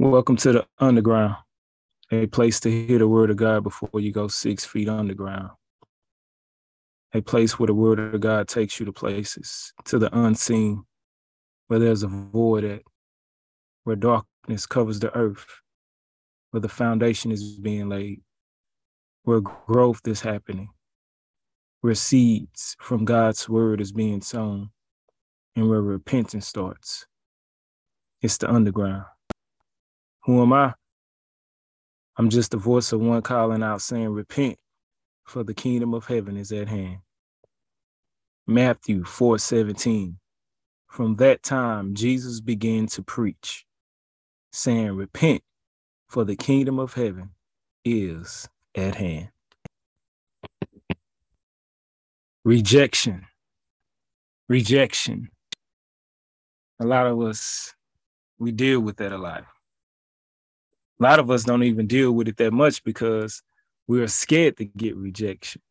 Welcome to the underground, a place to hear the word of God before you go six feet underground. A place where the word of God takes you to places, to the unseen, where there's a void at, where darkness covers the earth, where the foundation is being laid, where growth is happening, where seeds from God's word is being sown, and where repentance starts. It's the underground. Who am I? I'm just the voice of one calling out saying, Repent, for the kingdom of heaven is at hand. Matthew 4 17. From that time, Jesus began to preach, saying, Repent, for the kingdom of heaven is at hand. Rejection. Rejection. A lot of us, we deal with that a lot a lot of us don't even deal with it that much because we're scared to get rejection.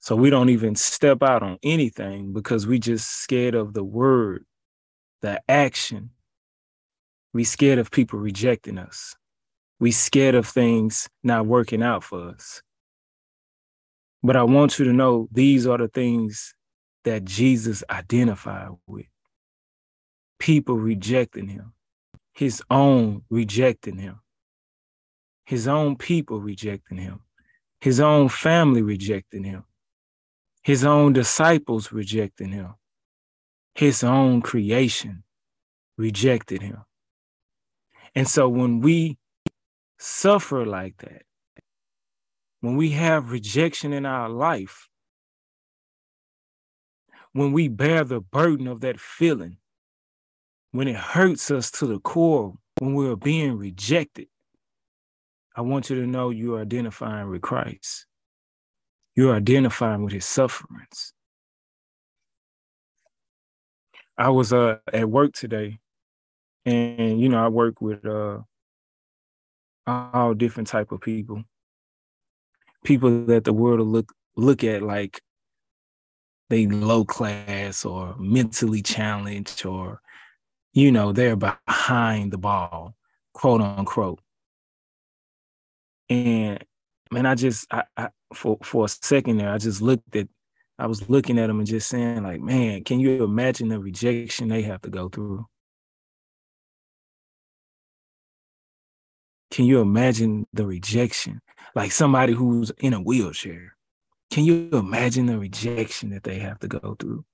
So we don't even step out on anything because we just scared of the word, the action. We scared of people rejecting us. We scared of things not working out for us. But I want you to know these are the things that Jesus identified with. People rejecting him his own rejecting him, his own people rejecting him, his own family rejecting him, his own disciples rejecting him, his own creation rejected him. And so when we suffer like that, when we have rejection in our life, when we bear the burden of that feeling, when it hurts us to the core, when we're being rejected, I want you to know you're identifying with Christ. You're identifying with his sufferings. I was uh, at work today, and you know, I work with uh, all different type of people. People that the world will look look at like they low class or mentally challenged or you know, they're behind the ball, quote unquote. And man, I just I, I for for a second there, I just looked at I was looking at them and just saying, like, man, can you imagine the rejection they have to go through? Can you imagine the rejection? Like somebody who's in a wheelchair. Can you imagine the rejection that they have to go through?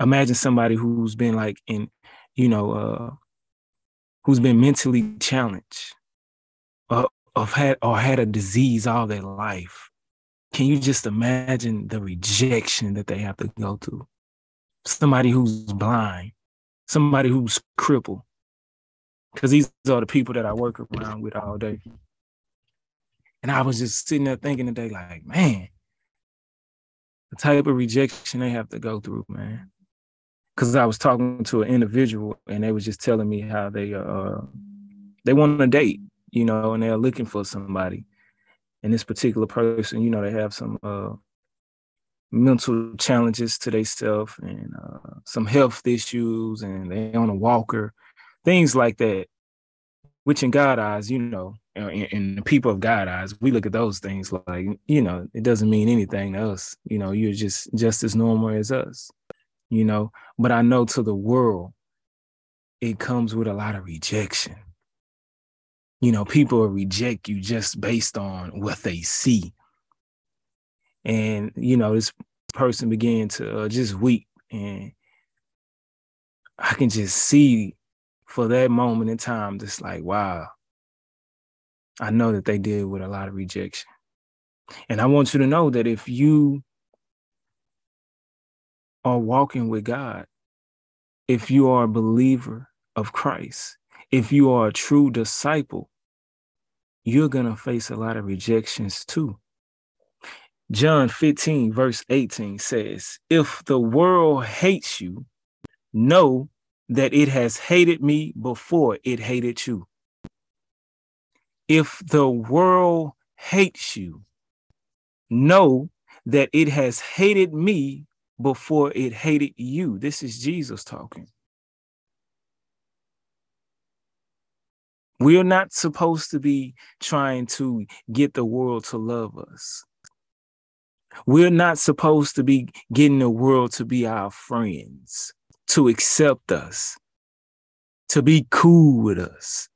Imagine somebody who's been like in, you know, uh, who's been mentally challenged, or, or had or had a disease all their life. Can you just imagine the rejection that they have to go through? Somebody who's blind, somebody who's crippled, because these are the people that I work around with all day. And I was just sitting there thinking today, like, man, the type of rejection they have to go through, man because I was talking to an individual and they was just telling me how they uh they want a date, you know, and they're looking for somebody. And this particular person, you know, they have some uh mental challenges to themselves and uh, some health issues and they on a walker, things like that. Which in God eyes, you know, in, in the people of God eyes, we look at those things like, you know, it doesn't mean anything to us. You know, you're just just as normal as us you know, but I know to the world, it comes with a lot of rejection. You know, people reject you just based on what they see. And, you know, this person began to uh, just weep. And I can just see for that moment in time, just like, wow, I know that they deal with a lot of rejection. And I want you to know that if you are walking with God, if you are a believer of Christ, if you are a true disciple, you're going to face a lot of rejections too. John 15, verse 18 says, If the world hates you, know that it has hated me before it hated you. If the world hates you, know that it has hated me before it hated you. This is Jesus talking. We're not supposed to be trying to get the world to love us. We're not supposed to be getting the world to be our friends, to accept us, to be cool with us.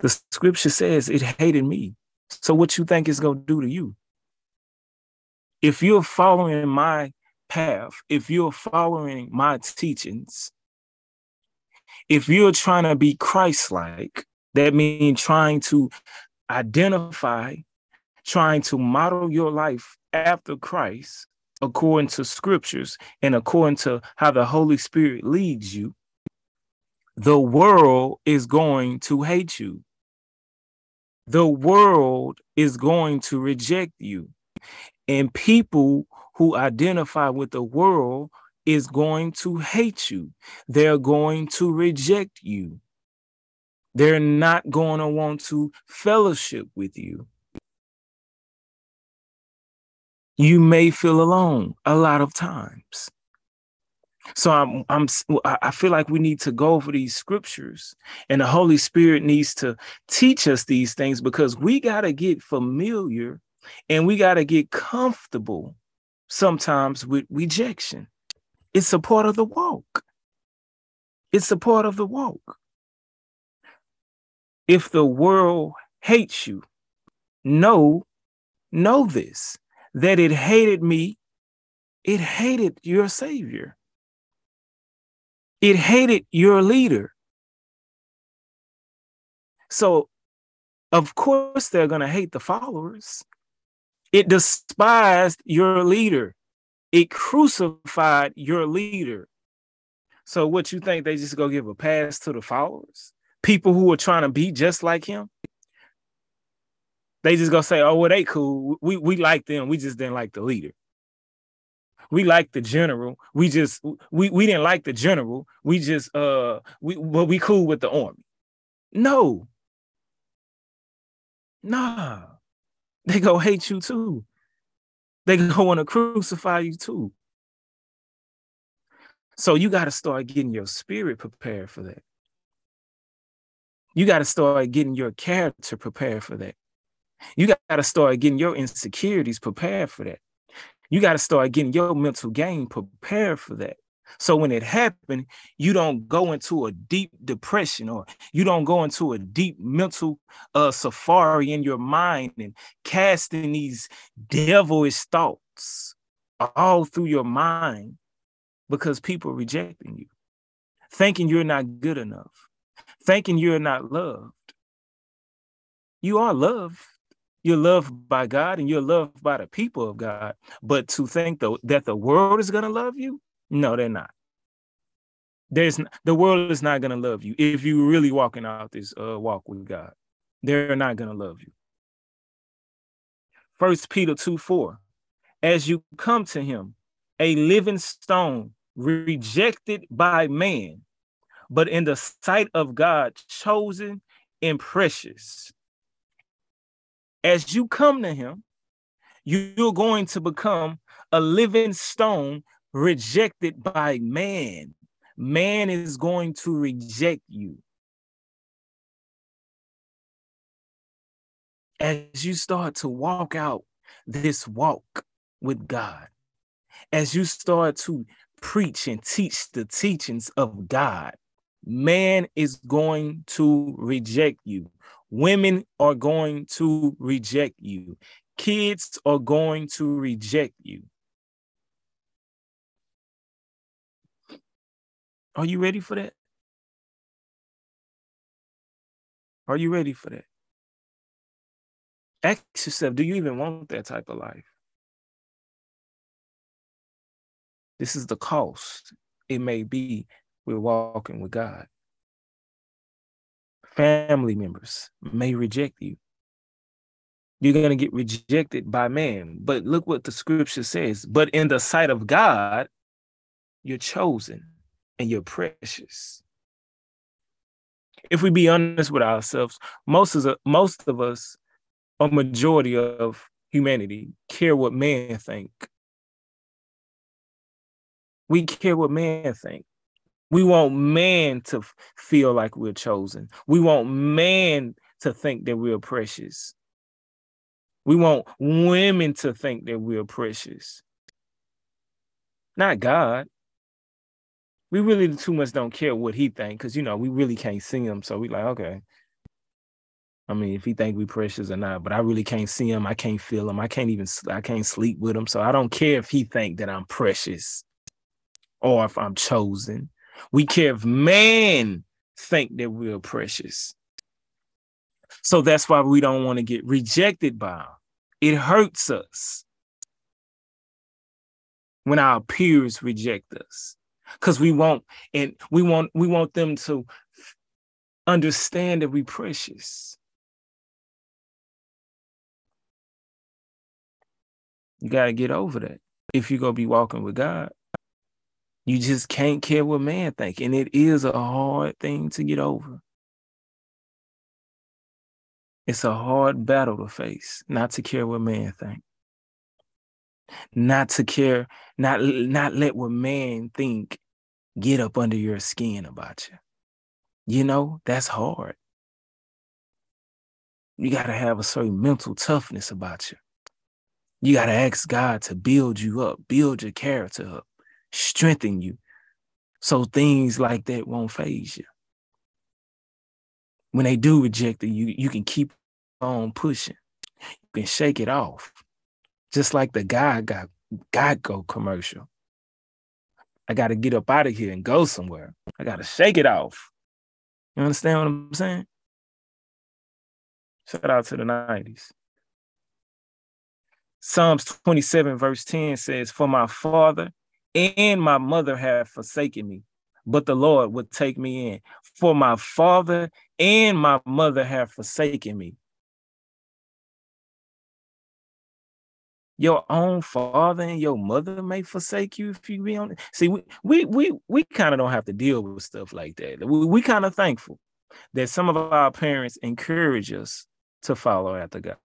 The scripture says it hated me. So what you think it's going to do to you? If you're following my path, if you're following my teachings, if you're trying to be Christ-like, that means trying to identify, trying to model your life after Christ according to scriptures and according to how the Holy Spirit leads you, the world is going to hate you. The world is going to reject you. And people who identify with the world is going to hate you. They're going to reject you. They're not going to want to fellowship with you. You may feel alone a lot of times. So I'm I'm I feel like we need to go over these scriptures and the Holy Spirit needs to teach us these things because we got to get familiar and we got to get comfortable sometimes with rejection. It's a part of the walk. It's a part of the walk. If the world hates you, know, know this, that it hated me, it hated your Savior. It hated your leader. So, of course, they're going to hate the followers. It despised your leader. It crucified your leader. So what you think they just go give a pass to the followers? People who are trying to be just like him? They just go say, oh, well, they cool. We we like them. We just didn't like the leader. We like the general. We just we we didn't like the general. We just uh we but we cool with the army. No. Nah. They go hate you too. They go want to crucify you too. So you got to start getting your spirit prepared for that. You got to start getting your character prepared for that. You got to start getting your insecurities prepared for that. You got to start getting your mental game prepared for that. So when it happened, you don't go into a deep depression or you don't go into a deep mental uh, safari in your mind and casting these devilish thoughts all through your mind because people are rejecting you, thinking you're not good enough, thinking you're not loved. You are loved. You're loved by God and you're loved by the people of God. But to think that the world is going to love you, no, they're not. There's the world is not gonna love you if you're really walking out this uh, walk with God. They're not gonna love you. First Peter 2 4. As you come to him, a living stone rejected by man, but in the sight of God, chosen and precious. As you come to him, you're going to become a living stone rejected by man. Man is going to reject you. As you start to walk out this walk with God, as you start to preach and teach the teachings of God, man is going to reject you. Women are going to reject you. Kids are going to reject you. Are you ready for that? Are you ready for that? Ask yourself, do you even want that type of life? This is the cost it may be with walking with God. Family members may reject you. You're going to get rejected by man. But look what the scripture says. But in the sight of God, you're chosen and you're precious. If we be honest with ourselves, most of most of us, a majority of humanity, care what man think. We care what man think. We want man to feel like we're chosen. We want man to think that we're precious. We want women to think that we're precious. Not God. We really too much don't care what he think because you know we really can't see him. So we like, okay. I mean, if he think we precious or not, but I really can't see him. I can't feel him. I can't even I can't sleep with him. So I don't care if he think that I'm precious or if I'm chosen. We care if man think that we're precious. So that's why we don't want to get rejected by them. It hurts us when our peers reject us because we want and we want we want them to understand that we precious you got to get over that if you're going to be walking with god you just can't care what man think. And it is a hard thing to get over. It's a hard battle to face, not to care what man think. Not to care, not not let what man think get up under your skin about you. You know, that's hard. You got to have a certain mental toughness about you. You got to ask God to build you up, build your character up strengthen you so things like that won't phase you. When they do reject you, you can keep on pushing. You can shake it off. Just like the guy got God go commercial. I got to get up out of here and go somewhere. I got to shake it off. You understand what I'm saying? Shout out to the 90s. Psalms 27, verse 10 says, For my father and my mother have forsaken me, but the Lord would take me in. For my father and my mother have forsaken me. Your own father and your mother may forsake you if you be on. See, we we we we kind of don't have to deal with stuff like that. We, we kind of thankful that some of our parents encourage us to follow after God.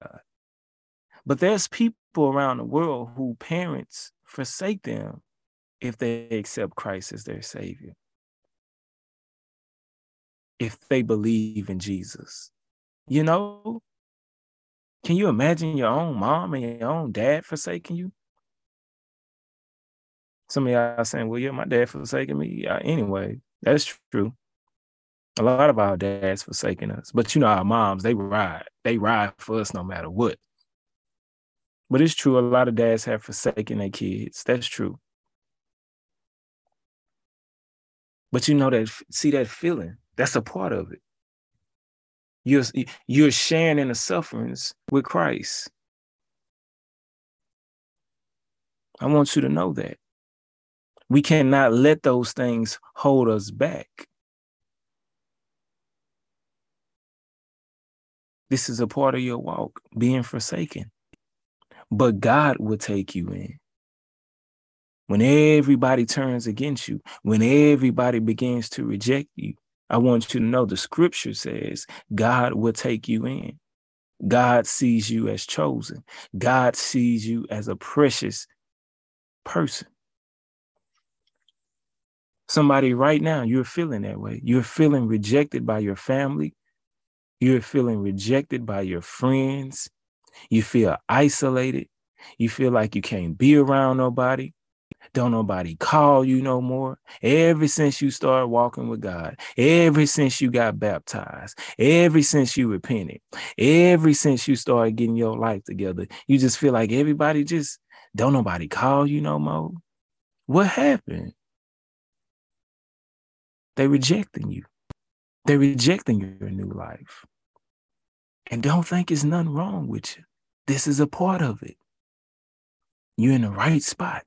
But there's people around the world who parents forsake them if they accept Christ as their Savior, if they believe in Jesus. You know, can you imagine your own mom and your own dad forsaking you? Some of y'all saying, well, yeah, my dad forsaking me. Yeah, anyway, that's true. A lot of our dads forsaking us. But you know, our moms, they ride. They ride for us no matter what. But it's true, a lot of dads have forsaken their kids. That's true. But you know that see that feeling, that's a part of it. You're you're sharing in the sufferings with Christ. I want you to know that. We cannot let those things hold us back. This is a part of your walk, being forsaken. But God will take you in when everybody turns against you, when everybody begins to reject you, I want you to know the scripture says God will take you in. God sees you as chosen. God sees you as a precious person. Somebody right now, you're feeling that way. You're feeling rejected by your family. You're feeling rejected by your friends. You feel isolated. You feel like you can't be around nobody. Don't nobody call you no more. Ever since you started walking with God, ever since you got baptized, ever since you repented, ever since you started getting your life together, you just feel like everybody just don't nobody call you no more. What happened? They rejecting you. They're rejecting your new life. And don't think it's nothing wrong with you. This is a part of it. You're in the right spot.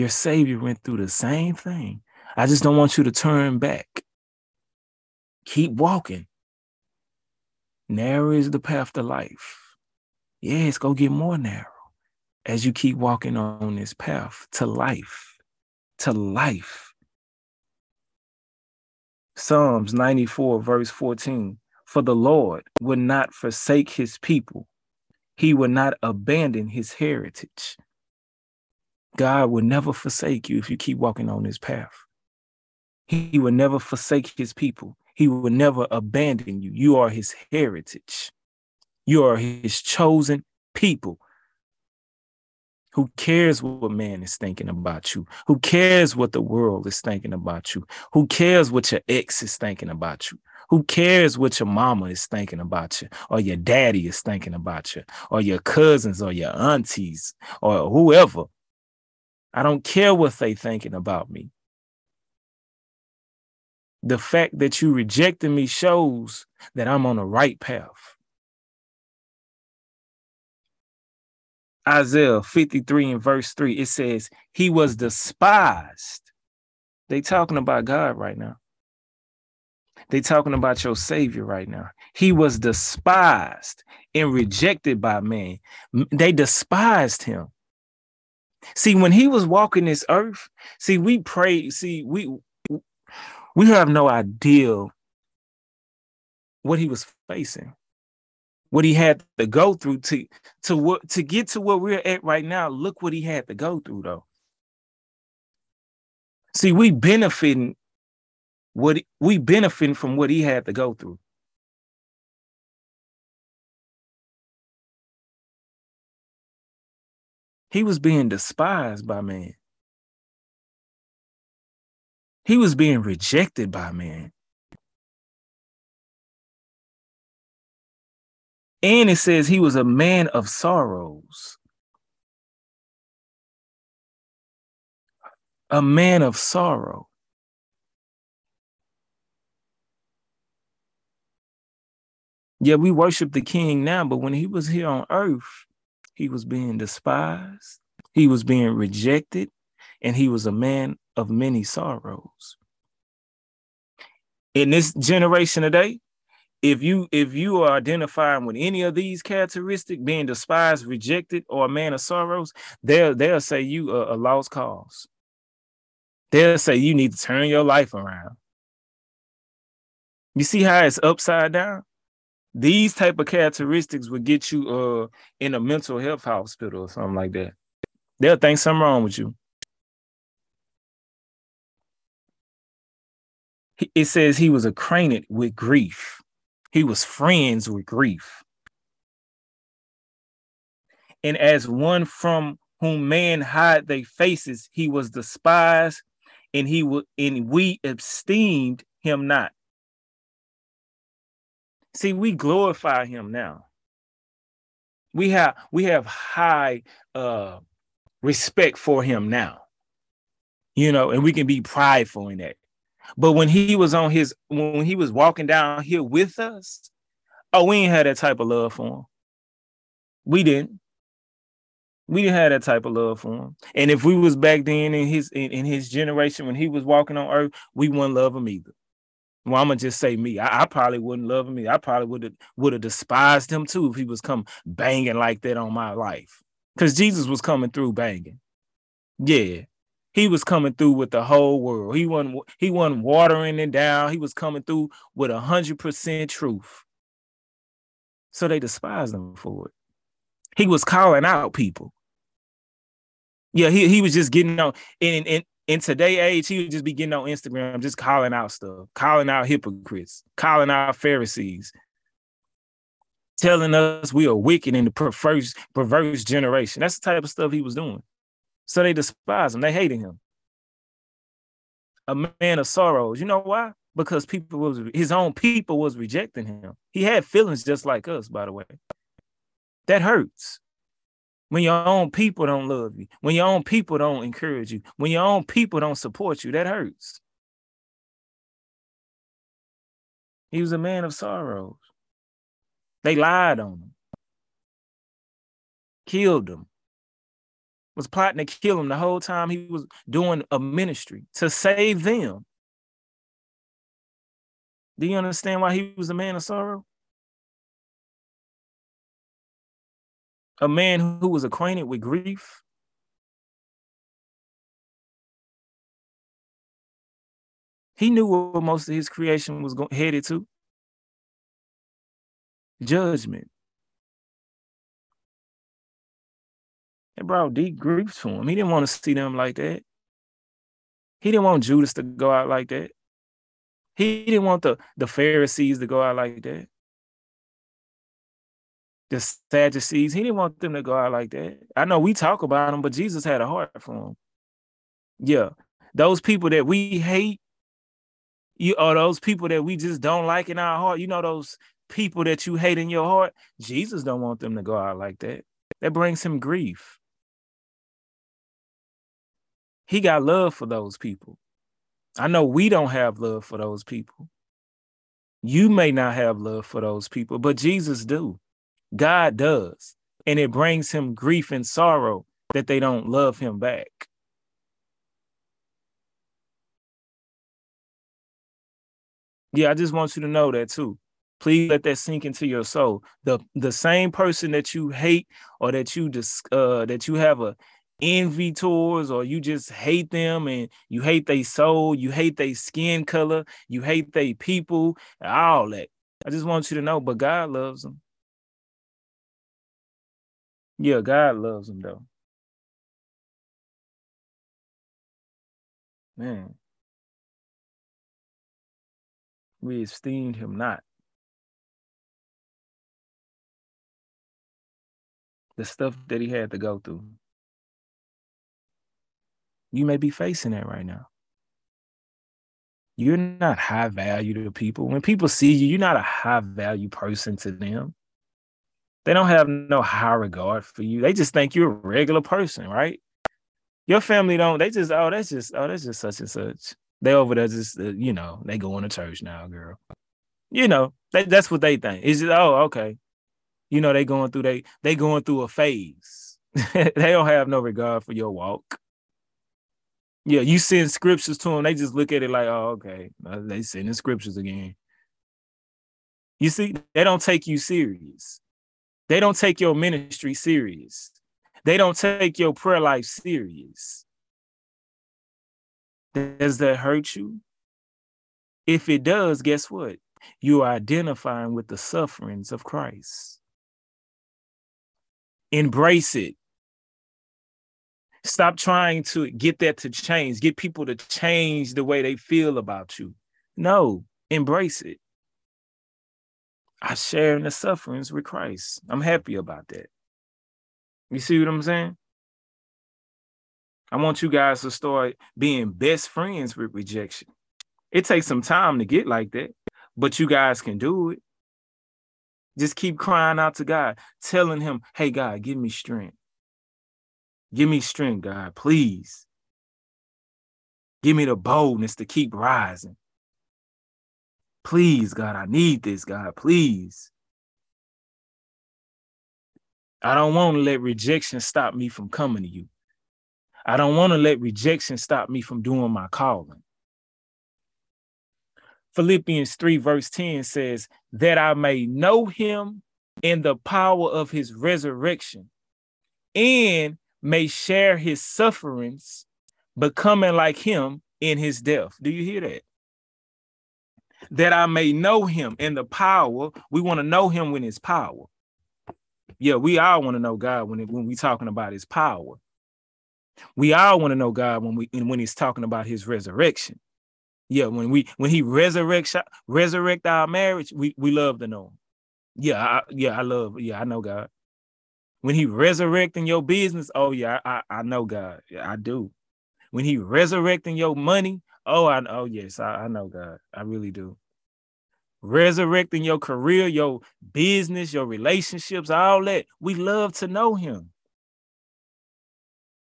Your Savior went through the same thing. I just don't want you to turn back. Keep walking. Narrow is the path to life. Yeah, it's going to get more narrow as you keep walking on this path to life, to life. Psalms 94, verse 14 For the Lord would not forsake his people, he would not abandon his heritage. God will never forsake you if you keep walking on his path. He will never forsake his people. He will never abandon you. You are his heritage. You are his chosen people. Who cares what man is thinking about you? Who cares what the world is thinking about you? Who cares what your ex is thinking about you? Who cares what your mama is thinking about you, or your daddy is thinking about you, or your cousins, or your aunties, or whoever? I don't care what they thinking about me. The fact that you rejected me shows that I'm on the right path. Isaiah 53 and verse 3, it says, He was despised. They talking about God right now. They talking about your savior right now. He was despised and rejected by man. They despised him. See, when he was walking this earth, see, we pray, see, we we have no idea what he was facing, what he had to go through to to what to get to where we're at right now. Look what he had to go through, though. See, we benefiting what we benefiting from what he had to go through. He was being despised by man. He was being rejected by man. And it says he was a man of sorrows. A man of sorrow. Yeah, we worship the king now, but when he was here on earth, he was being despised, he was being rejected, and he was a man of many sorrows. In this generation today, if you if you are identifying with any of these characteristics, being despised, rejected, or a man of sorrows, they'll they'll say you a, a lost cause. They'll say you need to turn your life around. You see how it's upside down? These type of characteristics would get you uh in a mental health hospital or something like that. They'll think something wrong with you. it says he was acquainted with grief. He was friends with grief. And as one from whom man hide their faces, he was despised, and he would and we esteemed him not. See, we glorify him now. We have we have high uh respect for him now. You know, and we can be prideful in that. But when he was on his when he was walking down here with us, oh, we ain't had that type of love for him. We didn't. We didn't have that type of love for him. And if we was back then in his in, in his generation when he was walking on earth, we wouldn't love him either. Well, I'm gonna just say me. I, I probably wouldn't love him. I probably would have would have despised him too if he was come banging like that on my life. Because Jesus was coming through banging. Yeah, he was coming through with the whole world. He wasn't he wasn't watering it down. He was coming through with a hundred percent truth. So they despised him for it. He was calling out people. Yeah, he, he was just getting on in, in in today age, he would just be getting on Instagram, just calling out stuff, calling out hypocrites, calling out Pharisees, telling us we are wicked in the perverse, perverse generation. That's the type of stuff he was doing. So they despise him. They hated him. A man of sorrows. You know why? Because people was his own people was rejecting him. He had feelings just like us, by the way. That hurts. When your own people don't love you, when your own people don't encourage you, when your own people don't support you, that hurts. He was a man of sorrows. They lied on him, killed him, was plotting to kill him the whole time he was doing a ministry to save them. Do you understand why he was a man of sorrow? A man who was acquainted with grief. He knew where most of his creation was headed to judgment. It brought deep grief to him. He didn't want to see them like that. He didn't want Judas to go out like that. He didn't want the, the Pharisees to go out like that. The Sadducees, he didn't want them to go out like that. I know we talk about them, but Jesus had a heart for them. Yeah. Those people that we hate, you are those people that we just don't like in our heart. You know those people that you hate in your heart. Jesus don't want them to go out like that. That brings him grief. He got love for those people. I know we don't have love for those people. You may not have love for those people, but Jesus do. God does. And it brings him grief and sorrow that they don't love him back. Yeah, I just want you to know that too. Please let that sink into your soul. The the same person that you hate or that you just uh that you have a envy towards or you just hate them and you hate their soul, you hate their skin color, you hate their people, all that. I just want you to know, but God loves them. Yeah, God loves them though. Man. We esteemed him not. The stuff that he had to go through. You may be facing that right now. You're not high value to people. When people see you, you're not a high value person to them. They don't have no high regard for you. They just think you're a regular person, right? Your family don't. They just oh that's just oh that's just such and such. They over there just uh, you know they going to church now, girl. You know that, that's what they think. It's just oh okay, you know they going through they they going through a phase. they don't have no regard for your walk. Yeah, you send scriptures to them, they just look at it like, oh, okay, uh, they sending scriptures again. You see, they don't take you serious. They don't take your ministry serious. They don't take your prayer life serious. Does that hurt you? If it does, guess what? You're identifying with the sufferings of Christ. Embrace it. Stop trying to get that to change, get people to change the way they feel about you. No, embrace it. I share in the sufferings with Christ. I'm happy about that. You see what I'm saying? I want you guys to start being best friends with rejection. It takes some time to get like that, but you guys can do it. Just keep crying out to God, telling him, hey, God, give me strength. Give me strength, God, please. Give me the boldness to keep rising. Please, God, I need this, God, please. I don't want to let rejection stop me from coming to you. I don't want to let rejection stop me from doing my calling. Philippians 3, verse 10 says, That I may know him in the power of his resurrection and may share his sufferings, becoming like him in his death. Do you hear that? That I may know him and the power. We want to know him when his power. Yeah, we all want to know God when, when we talking about his power. We all want to know God when we when he's talking about his resurrection. Yeah, when we when he resurrects resurrect our marriage, we we love to know him. Yeah, I, yeah, I love. Yeah, I know God when he resurrecting your business, oh yeah, I, I know God. Yeah, I do. When he resurrecting your money, oh I oh yes, I, I know God. I really do. Resurrecting your career, your business, your relationships, all that. We love to know him.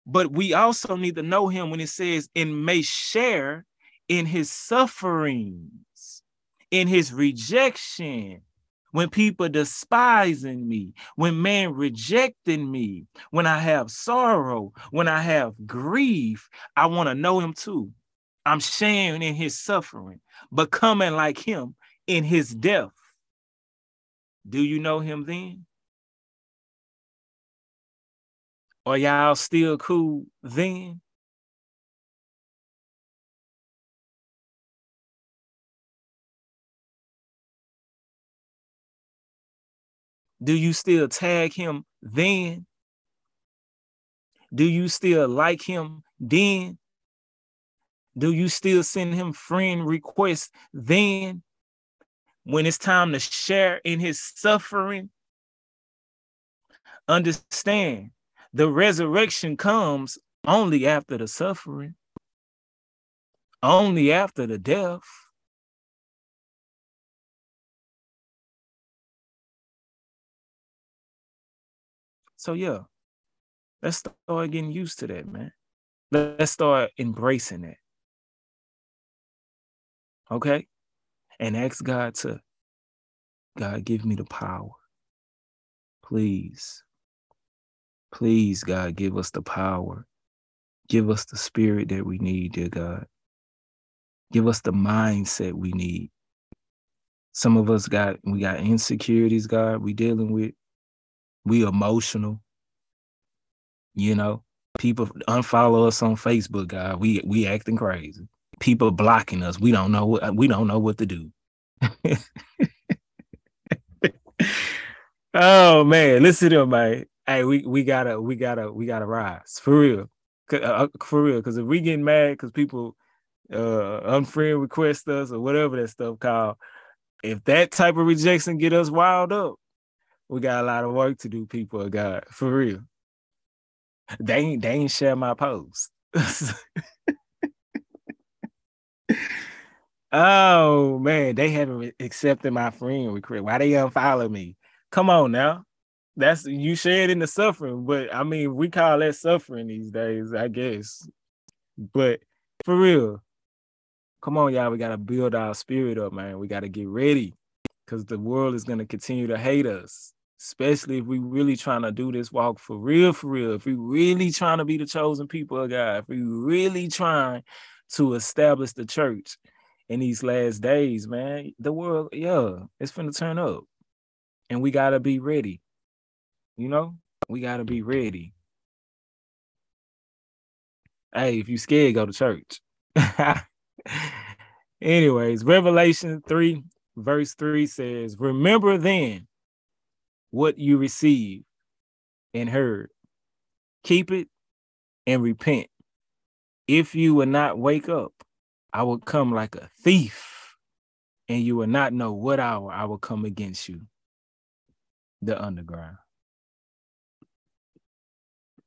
But we also need to know him when it says, and may share in his sufferings, in his rejection, when people despising me, when man rejecting me, when I have sorrow, when I have grief, I want to know him too. I'm sharing in his suffering, becoming like him in his death. Do you know him then? Are y'all still cool then? Do you still tag him then? Do you still like him then? Do you still send him friend requests then when it's time to share in his suffering? Understand the resurrection comes only after the suffering, only after the death. So, yeah, let's start getting used to that, man. Let's start embracing that. Okay? And ask God to, God, give me the power. Please. Please, God, give us the power. Give us the spirit that we need, dear God. Give us the mindset we need. Some of us got we got insecurities, God, we dealing with. We emotional. You know, people unfollow us on Facebook, God. We we acting crazy. People blocking us. We don't know what we don't know what to do. oh man, listen to man hey, we we gotta we gotta we gotta rise for real, uh, uh, for real. Because if we get mad because people uh unfriend request us or whatever that stuff called, if that type of rejection get us wild up, we got a lot of work to do. People of God, for real. They ain't they ain't share my post. oh man, they haven't accepted my friend request. Why they unfollow me? Come on now that's you shared in the suffering, but I mean, we call that suffering these days, I guess. But for real, come on, y'all. We gotta build our spirit up, man. We gotta get ready because the world is gonna continue to hate us, especially if we really trying to do this walk for real, for real. If we really trying to be the chosen people of God, if we really trying to establish the church in these last days, man, the world, yeah, it's gonna turn up, and we gotta be ready. You know, we gotta be ready. Hey, if you scared, go to church. Anyways, Revelation 3, verse 3 says, Remember then what you received and heard, keep it and repent. If you would not wake up, I will come like a thief, and you will not know what hour I will come against you. The underground.